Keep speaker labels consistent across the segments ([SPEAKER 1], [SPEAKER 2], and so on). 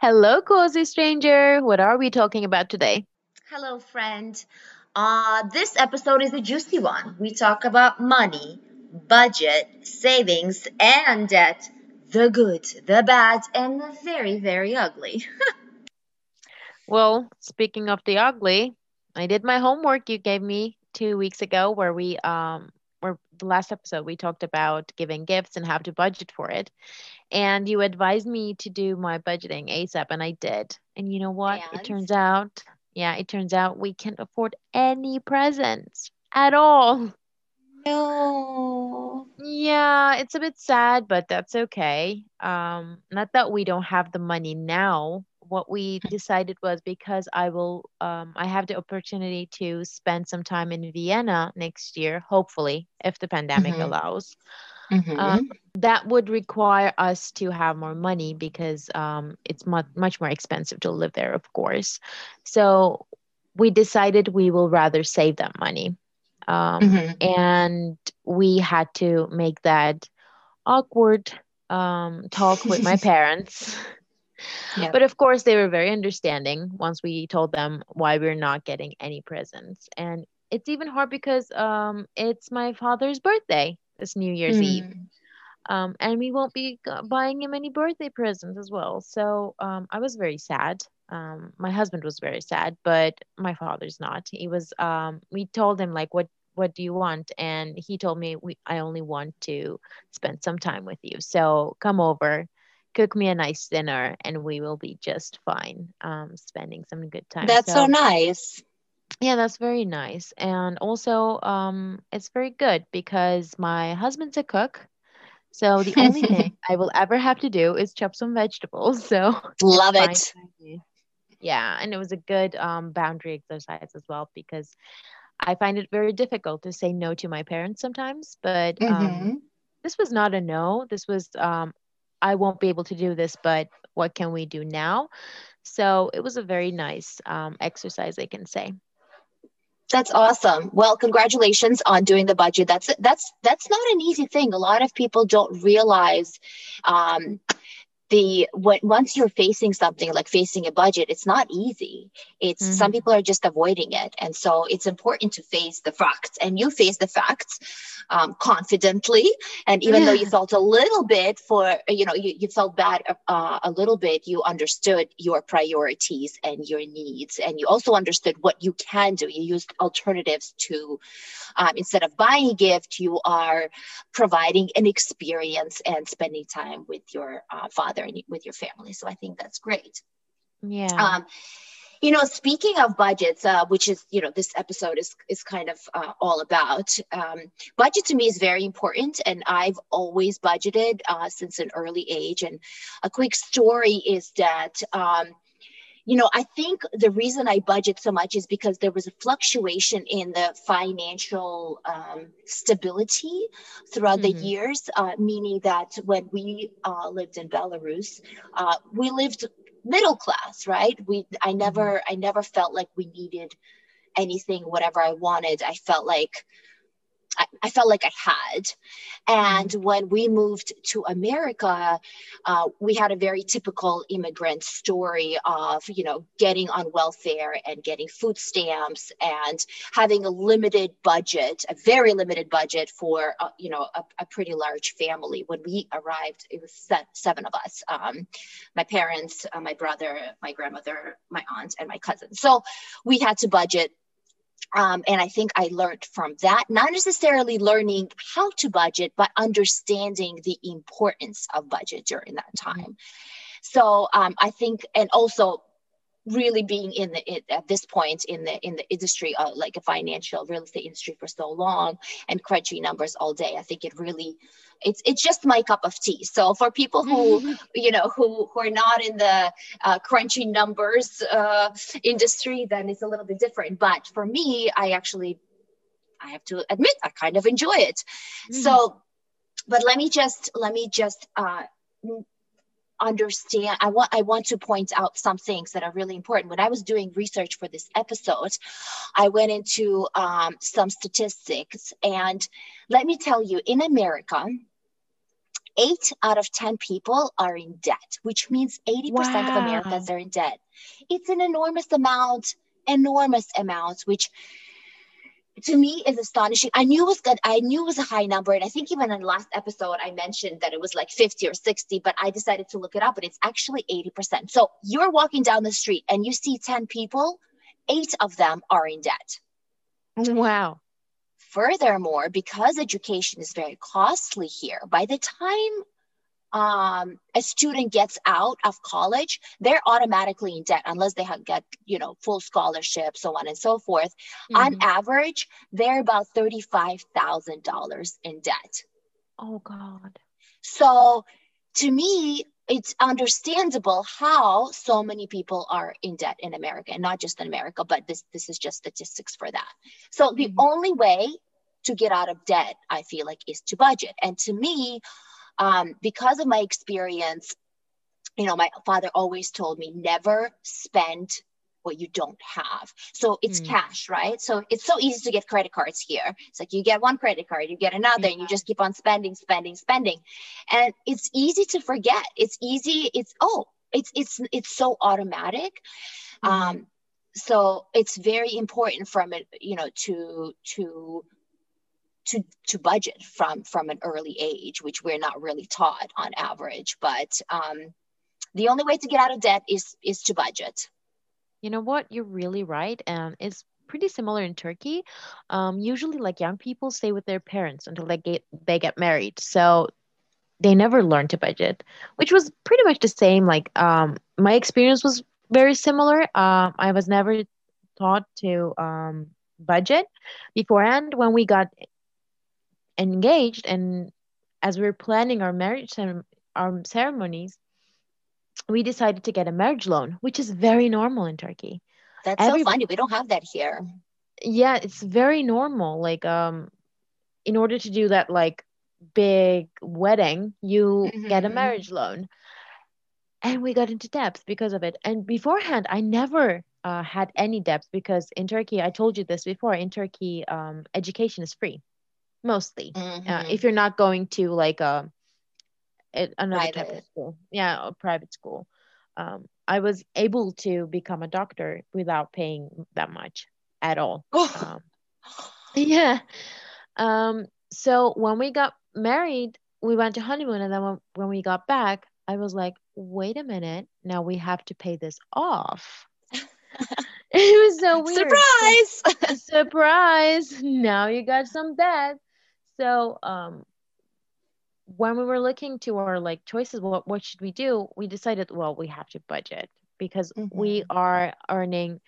[SPEAKER 1] Hello, cozy stranger. What are we talking about today?
[SPEAKER 2] Hello, friend. Uh, this episode is a juicy one. We talk about money, budget, savings, and debt. The good, the bad, and the very, very ugly.
[SPEAKER 1] Well, speaking of the ugly, I did my homework you gave me two weeks ago, where we um, the last episode we talked about giving gifts and how to budget for it, and you advised me to do my budgeting ASAP, and I did. And you know what? It turns out, yeah, it turns out we can't afford any presents at all.
[SPEAKER 2] no.
[SPEAKER 1] Yeah, it's a bit sad, but that's okay. Um, not that we don't have the money now. What we decided was because I will, um, I have the opportunity to spend some time in Vienna next year, hopefully, if the pandemic
[SPEAKER 2] Mm-hmm.
[SPEAKER 1] allows. Um,
[SPEAKER 2] Mm-hmm.
[SPEAKER 1] that would require us to have more money because um, it's much much more expensive to live there, of course. So we decided we will rather save that money. Um,
[SPEAKER 2] Mm-hmm.
[SPEAKER 1] and we had to make that awkward um, talk with my parents. But of course, they were very understanding once we told them why we're not getting any presents. And it's even hard because um, it's my father's birthday this New Year's Eve.
[SPEAKER 2] Mm.
[SPEAKER 1] Um, and we won't be buying him any birthday presents as well. So um, I was very sad. Um, my husband was very sad, but my father's not. He was. Um, we told him like, what what do you want? And he told me, we I only want to spend some time with you. So come over, cook me a nice dinner, and we will be just fine. Um, spending some good time.
[SPEAKER 2] That's so nice.
[SPEAKER 1] Yeah, that's very nice. And also, um, it's very good because my husband's a cook. So the only thing I will ever have to do is chop some vegetables. So
[SPEAKER 2] Love it.
[SPEAKER 1] Yeah, and it was a good um, boundary exercise as well because I find it very difficult to say no to my parents sometimes. But um,
[SPEAKER 2] Mm-hmm.
[SPEAKER 1] this was not a no. This was um, I won't be able to do this, but what can we do now? So it was a very nice um, exercise, I can say.
[SPEAKER 2] That's awesome. Well, congratulations on doing the budget. That's that's that's not an easy thing. A lot of people don't realize um, the when once you're facing something like facing a budget, it's not easy. It's some
[SPEAKER 1] Mhm.
[SPEAKER 2] people are just avoiding it, and so it's important to face the facts. And you face the facts um, confidently, and even though you felt a little bit for you know you, you felt bad uh, a little bit, you understood your priorities and your needs, and you also understood what you can do. You used alternatives to um, instead of buying a gift, you are providing an experience and spending time with your uh, father and with your family. So I think that's great.
[SPEAKER 1] Yeah.
[SPEAKER 2] Um, you know, speaking of budgets, uh, which is you know this episode is is kind of uh, all about. Um, budget to me is very important, and I've always budgeted uh, since an early age. And a quick story is that. Um, you know, I think the reason I budget so much is because there was a fluctuation in the financial um, stability throughout the
[SPEAKER 1] Mhm.
[SPEAKER 2] years, uh, meaning that when we uh, lived in Belarus, uh, we lived middle class, right? We, I never, I never felt like we needed anything, whatever I wanted. I felt like I, I felt like I had. And when we moved to America, uh, we had a very typical immigrant story of, you know, getting on welfare and getting food stamps and having a limited budget, a very limited budget for, uh, you know, a, a pretty large family. When we arrived, it was se- seven of us um, my parents, uh, my brother, my grandmother, my aunt, and my cousin. So we had to budget um, and I think I learned from that, not necessarily learning how to budget, but understanding the importance of budget during that time. So um, I think, and also really being in the it, at this point in the in the industry uh, like a financial real estate industry for so long and crunching numbers all day i think it really it's it's just my cup of tea. So for people who you know who who are not in the uh, crunching numbers uh, industry then it's a little bit different. But for me i actually i have to admit i kind of enjoy it. So but let me just let me just uh understand i want i want to point out some things that are really important when i was doing research for this episode i went into um, some statistics and let me tell you in america eight out of 10 people are in debt, which means 80% wow. of Americans are in debt. It's an enormous amount, enormous amount, which to me is astonishing. I knew it was good. I knew it was a high number. And I think even in the last episode, I mentioned that it was like 50 or 60, but I decided to look it up and it's actually 80%. So you're walking down the street and you see 10 people, eight of them are in debt.
[SPEAKER 1] Wow.
[SPEAKER 2] Furthermore, because education is very costly here, by the time um, a student gets out of college, they're automatically in debt unless they have get you know full scholarship, so on and so forth. Mm-hmm. On average, they're about thirty five thousand dollars in debt.
[SPEAKER 1] Oh God.
[SPEAKER 2] So to me, it's understandable how so many people are in debt in America, and not just in America, but this this is just statistics for that. So the mm-hmm. only way to get out of debt, I feel like, is to budget. And to me, um, because of my experience, you know, my father always told me never spend what you don't have. So it's mm. cash, right? So it's so easy to get credit cards here. It's like you get one credit card, you get another, yeah. and you just keep on spending, spending, spending. And it's easy to forget. It's easy, it's oh, it's it's it's so automatic. Mm. Um, so it's very important from it, you know, to to to to budget from from an early age, which we're not really taught on average. But um, the only way to get out of debt is is to budget.
[SPEAKER 1] You know what? You're really right, and it's pretty similar in Turkey. Um, usually, like young people stay with their parents until they get they get married, so they never learn to budget, which was pretty much the same. Like um, my experience was very similar. Um, I was never taught to um, budget beforehand. When we got engaged and as we were planning our marriage our ceremonies we decided to get a marriage loan which is very normal in turkey.
[SPEAKER 2] That's Every, so funny. We don't have that here.
[SPEAKER 1] Yeah it's very normal. Like um in order to do that like big wedding you mm-hmm. get a marriage loan. And we got into debts because of it. And beforehand i never uh, had any debts because in turkey i told you this before in turkey um, education is free mostly uh, mm-hmm. uh, if you're not going to like a, a another private. type of school yeah a private school um, i was able to become a doctor without paying that much at all um, yeah um, so when we got married we went to honeymoon and then when, when we got back i was like wait a minute now we have to pay this off it was so weird.
[SPEAKER 2] Surprise!
[SPEAKER 1] Surprise! Now you got some debt. So um, when we were looking to our like choices, what what should we do? We decided, well, we have to budget because mm-hmm. we are earning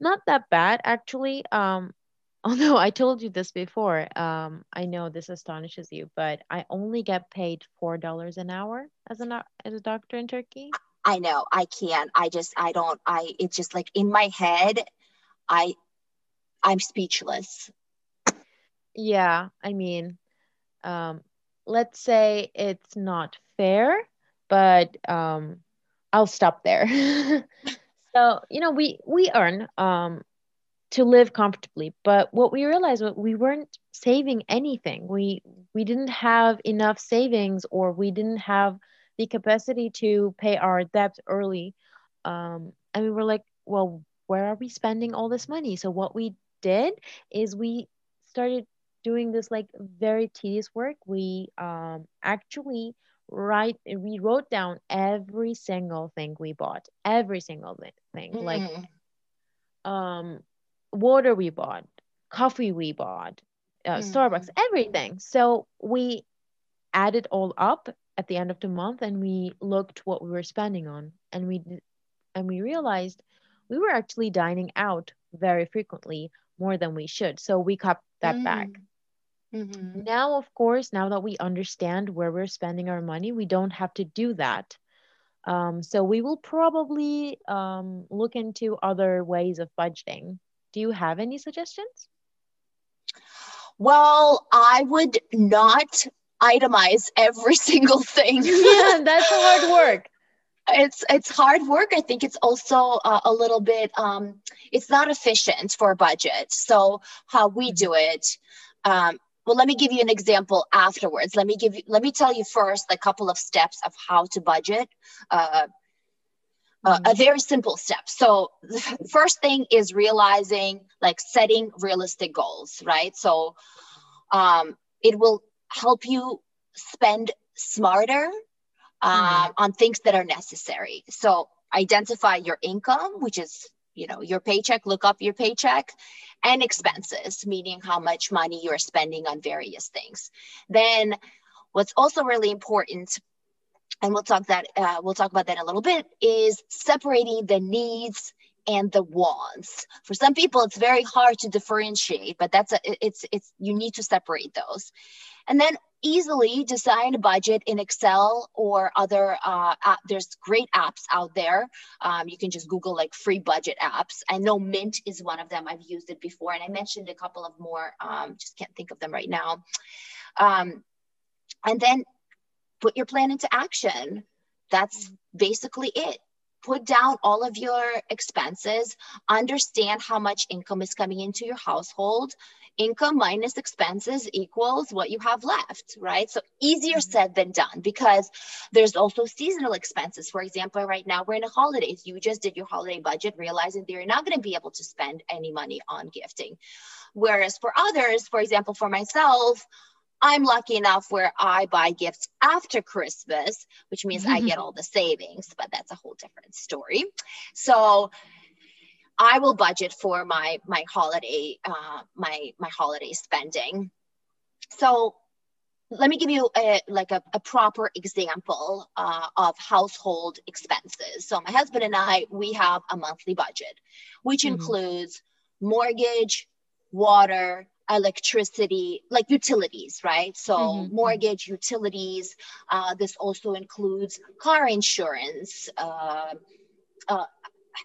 [SPEAKER 1] not that bad actually. Um, although I told you this before, um, I know this astonishes you, but I only get paid four dollars an hour as a as a doctor in Turkey.
[SPEAKER 2] I know I can't. I just I don't. I it's just like in my head, I I'm speechless
[SPEAKER 1] yeah i mean um let's say it's not fair but um i'll stop there. So you know we we earn um to live comfortably but what we realized was we weren't saving anything. We we didn't have enough savings or we didn't have the capacity to pay our debts early um and we were like well where are we spending all this money? So what we did is we started doing this like very tedious work, we um, actually write we wrote down every single thing we bought, every single thing, mm. like um, water we bought, coffee we bought, uh, mm. Starbucks, everything. So we added all up at the end of the month, and we looked what we were spending on, and we and we realized we were actually dining out very frequently more than we should. So we cut that mm. back. Mm-hmm. Now, of course, now that we understand where we're spending our money, we don't have to do that. Um, so we will probably um, look into other ways of budgeting. Do you have any suggestions?
[SPEAKER 2] Well, I would not itemize every single thing.
[SPEAKER 1] yeah, that's hard work.
[SPEAKER 2] It's it's hard work. I think it's also uh, a little bit. Um, it's not efficient for a budget. So how we mm-hmm. do it, um, well let me give you an example afterwards. Let me give you let me tell you first a couple of steps of how to budget. Uh, uh, a very simple step. So first thing is realizing like setting realistic goals right? So um, it will help you spend smarter uh, mm. on things that are necessary. So identify your income which is you know your paycheck look up your paycheck and expenses meaning how much money you're spending on various things. Then what's also really important and we'll talk that uh, we'll talk about that a little bit is separating the needs and the wants. For some people it's very hard to differentiate but that's a it's it's you need to separate those. And then easily design a budget in Excel or other, uh, app. there's great apps out there. Um, you can just Google like free budget apps. I know Mint is one of them. I've used it before and I mentioned a couple of more, um, just can't think of them right now. Um, and then put your plan into action. That's basically it put down all of your expenses, understand how much income is coming into your household, income minus expenses equals what you have left, right? So easier mm-hmm. said than done because there's also seasonal expenses. For example, right now we're in the holidays. You just did your holiday budget, realizing that you're not going to be able to spend any money on gifting. Whereas for others, for example, for myself, I'm lucky enough where I buy gifts after Christmas, which means I get all the savings, but that's a whole different story. So I will budget for my my holiday uh, my my holiday spending. So let me give you a like a, a proper example uh, of household expenses. So my husband and I we have a monthly budget, which mm-hmm. includes mortgage, water, electricity, like utilities, right? So mm-hmm. mm-hmm. mortgage, utilities. Uh, this also includes car insurance. Uh, uh,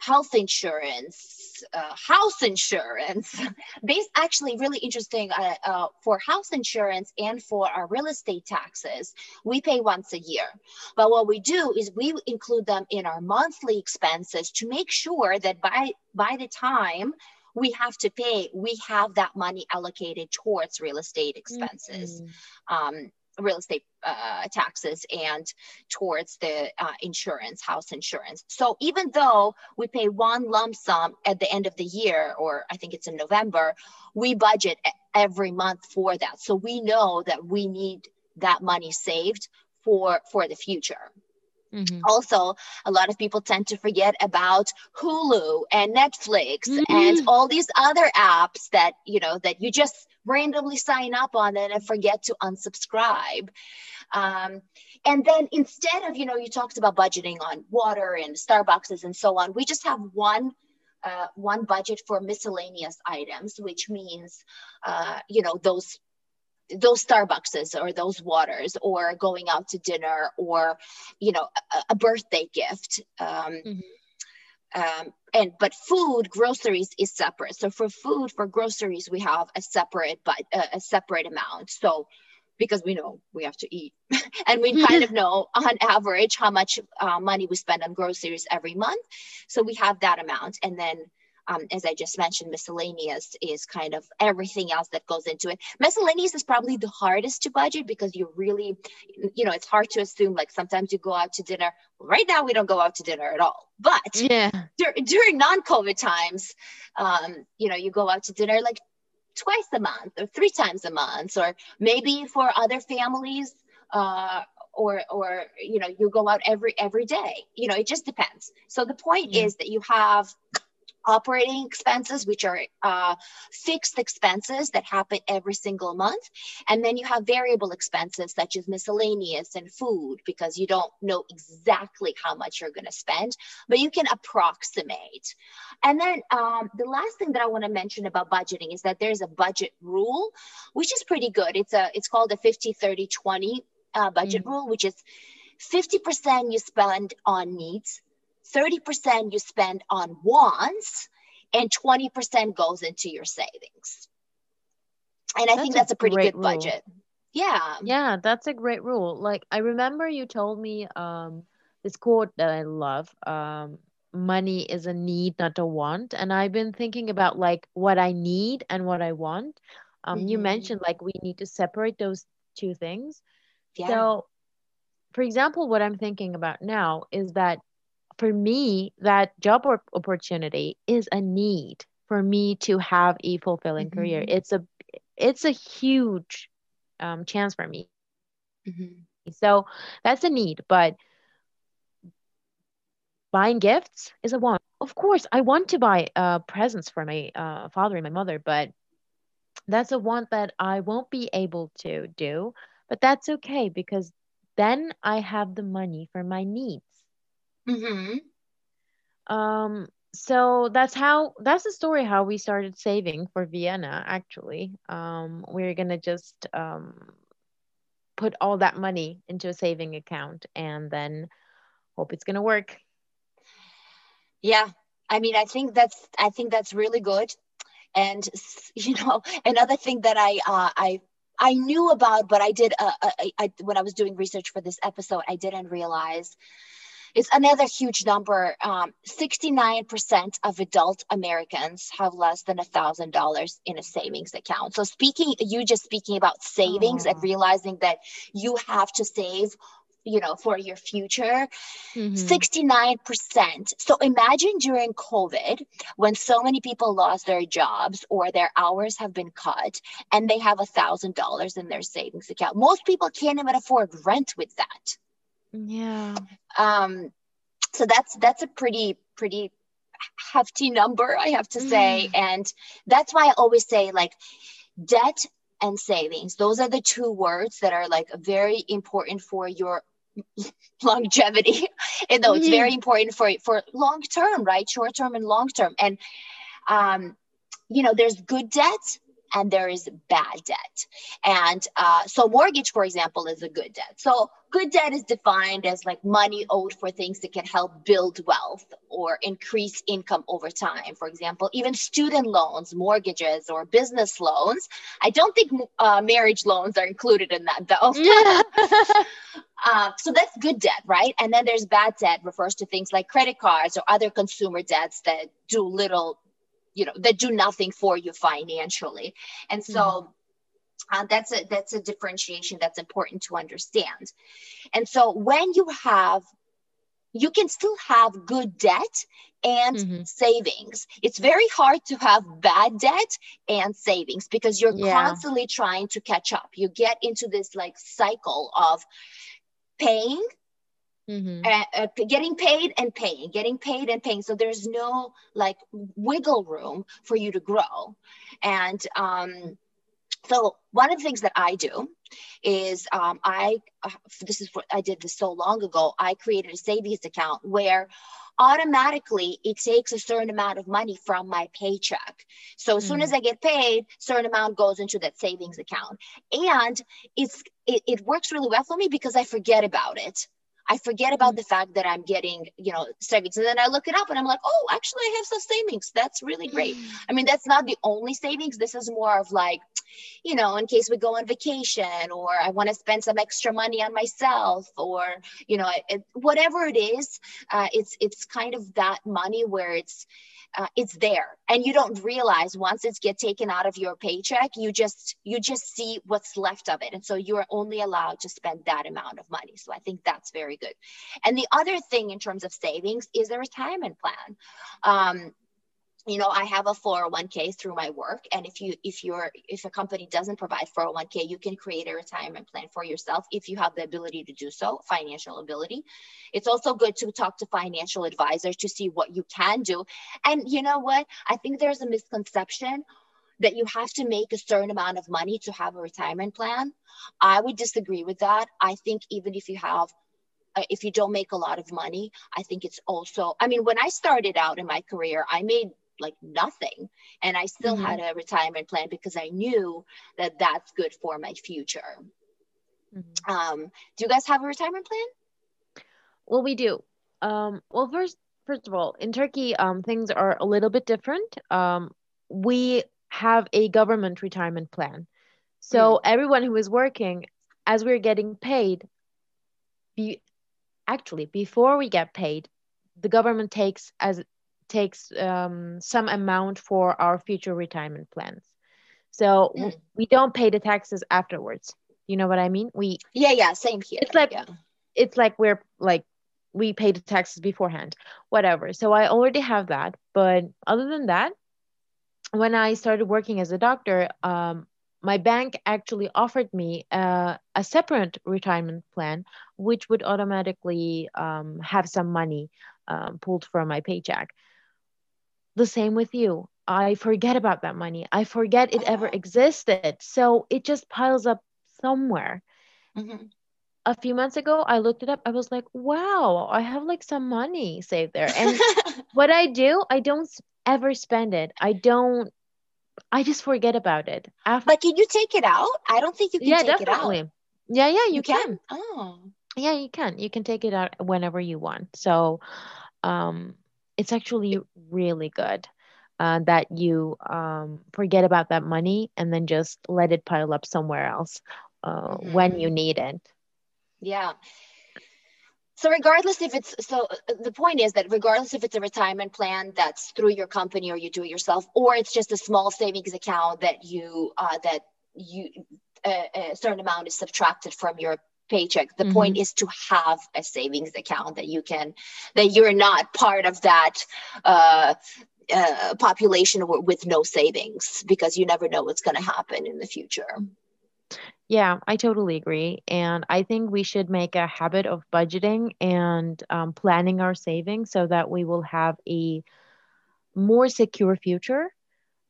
[SPEAKER 2] health insurance, uh, house insurance. Based actually really interesting uh, uh, for house insurance and for our real estate taxes, we pay once a year. But what we do is we include them in our monthly expenses to make sure that by by the time we have to pay, we have that money allocated towards real estate expenses. Mm-hmm. Um, real estate uh, taxes and towards the uh, insurance, house insurance. So even though we pay one lump sum at the end of the year, or I think it's in November, we budget every month for that. So we know that we need that money saved for for the future. Mm-hmm. Also, a lot of people tend to forget about Hulu and Netflix mm-hmm. and all these other apps that you know that you just randomly sign up on and forget to unsubscribe. Um, and then instead of you know you talked about budgeting on water and Starbucks and so on, we just have one uh, one budget for miscellaneous items, which means, uh, you know, those those starbuckses or those waters or going out to dinner or you know a, a birthday gift um, mm-hmm. um, and but food groceries is separate. So for food for groceries we have a separate but uh, a separate amount. So because we know we have to eat and we kind of know on average how much uh, money we spend on groceries every month. So we have that amount. And then um, as I just mentioned, miscellaneous is kind of everything else that goes into it. Miscellaneous is probably the hardest to budget because you really, you know, it's hard to assume like sometimes you go out to dinner. Right now, we don't go out to dinner at all. But yeah. dur- during non COVID times, um, you know, you go out to dinner like twice a month or three times a month, or maybe for other families, uh, or or you know you go out every every day you know it just depends so the point yeah. is that you have operating expenses, which are uh, fixed expenses that happen every single month. And then you have variable expenses such as miscellaneous and food, because you don't know exactly how much you're going to spend, but you can approximate. And then um, the last thing that I want to mention about budgeting is that there's a budget rule, which is pretty good. It's a it's called a 50 30 20 uh, budget mm-hmm. rule, which is 50% you spend on needs, 30% you spend on wants and 20% goes into your savings. And I that's think that's a, a pretty good rule. budget. Yeah.
[SPEAKER 1] Yeah, that's a great rule. Like I remember you told me um this quote that I love. Um money is a need, not a want. And I've been thinking about like what I need and what I want. Um, you
[SPEAKER 2] Mhm.
[SPEAKER 1] mentioned like we need to separate those two things.
[SPEAKER 2] Yeah.
[SPEAKER 1] So, for example, what I'm thinking about now is that for me, that job or opportunity is a need for me to have a fulfilling career.
[SPEAKER 2] Mhm.
[SPEAKER 1] It's a it's a huge um, chance for me.
[SPEAKER 2] Mhm.
[SPEAKER 1] So that's a need, but buying gifts is a want. Of course, I want to buy uh, presents for my uh, father and my mother, but that's a want that I won't be able to do. But that's okay because then I have the money for my needs.
[SPEAKER 2] Mhm.
[SPEAKER 1] Um, so that's how that's the story how we started saving for Vienna actually. Um, we're gonna just um put all that money into a saving account and then hope it's gonna work.
[SPEAKER 2] Yeah. I mean, I think that's I think that's really good. And you know, another thing that I uh, I I knew about, but I did uh, uh, I, I, when I was doing research for this episode, I didn't realize it's another huge number. Um, 69% of adult Americans have less than a thousand dollars in a savings account. So speaking, you just speaking about savings and realizing that you have to save, you know, for your future.
[SPEAKER 1] Mhm.
[SPEAKER 2] 69%. So imagine during COVID when so many people lost their jobs or their hours have been cut and they have a thousand dollars in their savings account. Most people can't even afford rent with that.
[SPEAKER 1] Yeah.
[SPEAKER 2] Um, so that's that's a pretty pretty hefty number, I have to say. And that's why I always say like debt and savings. Those are the two words that are like very important for your longevity. and though it's very important for for long term, right? Short term and long term. And um, you know, there's good debt and there is bad debt. And uh, so, mortgage, for example, is a good debt. So, good debt is defined as like money owed for things that can help build wealth or increase income over time. For example, even student loans, mortgages, or business loans. I don't think uh, marriage loans are included in that, though. Uh, so that's good debt, right? And then there's bad debt, refers to things like credit cards or other consumer debts that do little, you know, that do nothing for you financially. And so uh, that's a that's a differentiation that's important to understand. And so when you have you can still have good debt and
[SPEAKER 1] Mhm.
[SPEAKER 2] savings. It's very hard to have bad debt and savings because you're
[SPEAKER 1] Yeah.
[SPEAKER 2] constantly trying to catch up. You get into this like cycle of paying
[SPEAKER 1] Mhm.
[SPEAKER 2] uh, uh, getting paid and paying, getting paid and paying. So there's no like wiggle room for you to grow. And um, so one of the things that I do is um, I uh, this is what I did this so long ago. I created a savings account where automatically it takes a certain amount of money from my paycheck. So as soon as I get paid, certain amount goes into that savings account, and it's it, it works really well for me because I forget about it. I forget about the fact that I'm getting, you know, savings. And then I look it up and I'm like, oh, actually, I have some savings. That's really great. I mean, that's not the only savings. This is more of like, you know, in case we go on vacation or I want to spend some extra money on myself or, you know, it, whatever it is, uh, it's it's kind of that money where it's uh, it's there and you don't realize once it's get taken out of your paycheck you just you just see what's left of it and so you're only allowed to spend that amount of money so i think that's very good. And the other thing in terms of savings is a retirement plan. Um, you know i have a 401k through my work and if you if you're if a company doesn't provide 401k you can create a retirement plan for yourself if you have the ability to do so financial ability. It's also good to talk to financial advisors to see what you can do. And you know what? I think there's a misconception that you have to make a certain amount of money to have a retirement plan. I would disagree with that. I think even if you have if you don't make a lot of money i think it's also i mean when i started out in my career i made like nothing and i still
[SPEAKER 1] Mhm.
[SPEAKER 2] had a retirement plan because i knew that that's good for my future
[SPEAKER 1] Mhm.
[SPEAKER 2] um, do you guys have a retirement plan
[SPEAKER 1] Well, we do. Um, well, first, first of all, in Turkey, um, things are a little bit different. Um, we have a government retirement plan. So everyone who is working, as we're getting paid, be actually before we get paid, the government takes as takes um, some amount for our future retirement plans. So mm. we don't pay the taxes afterwards. You know what I mean? We
[SPEAKER 2] Yeah, yeah, same here.
[SPEAKER 1] It's like
[SPEAKER 2] yeah.
[SPEAKER 1] it's like we're like we pay the taxes beforehand. Whatever. So I already have that, but other than that, when I started working as a doctor, um, my bank actually offered me uh, a separate retirement plan, which would automatically um, have some money um, pulled from my paycheck. The same with you. I forget about that money. I forget it ever existed. So it just piles up somewhere. Mm-hmm. A few months ago, I looked it up. I was like, wow, I have like some money saved there. And what I do, I don't ever spend it. I don't I just forget about it.
[SPEAKER 2] After- but can you take it out? I don't think you can yeah, definitely.
[SPEAKER 1] Yeah, yeah, you, you can.
[SPEAKER 2] can. Oh.
[SPEAKER 1] Yeah, you can. You can take it out whenever you want. So um it's actually really good uh, that you um, forget about that money and then just let it pile up somewhere else uh, mm-hmm. when you need it.
[SPEAKER 2] Yeah so regardless if it's so uh, the point is that regardless if it's a retirement plan that's through your company or you do it yourself or it's just a small savings account that you uh, that you uh, a certain amount is subtracted from your paycheck the mm-hmm. point is to have a savings account that you can that you're not part of that uh, uh, population with no savings because you never know what's going to happen in the future
[SPEAKER 1] yeah, I totally agree. And I think we should make a habit of budgeting and um, planning our savings so that we will have a more secure future.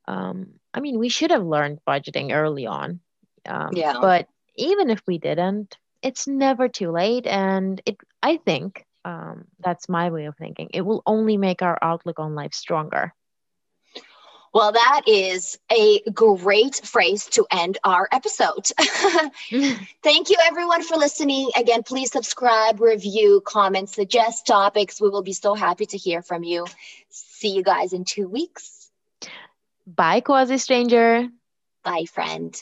[SPEAKER 1] Um, I mean, we should have learned budgeting early on. Um, yeah. But even if we didn't, it's never too late. And it, I think um, that's my way of thinking. It will only make our outlook on life stronger.
[SPEAKER 2] Well, that is a great phrase to end our episode. Thank you, everyone, for listening. Again, please subscribe, review, comment, suggest topics. We will be so happy to hear from you. See you guys in two weeks.
[SPEAKER 1] Bye, quasi stranger.
[SPEAKER 2] Bye, friend.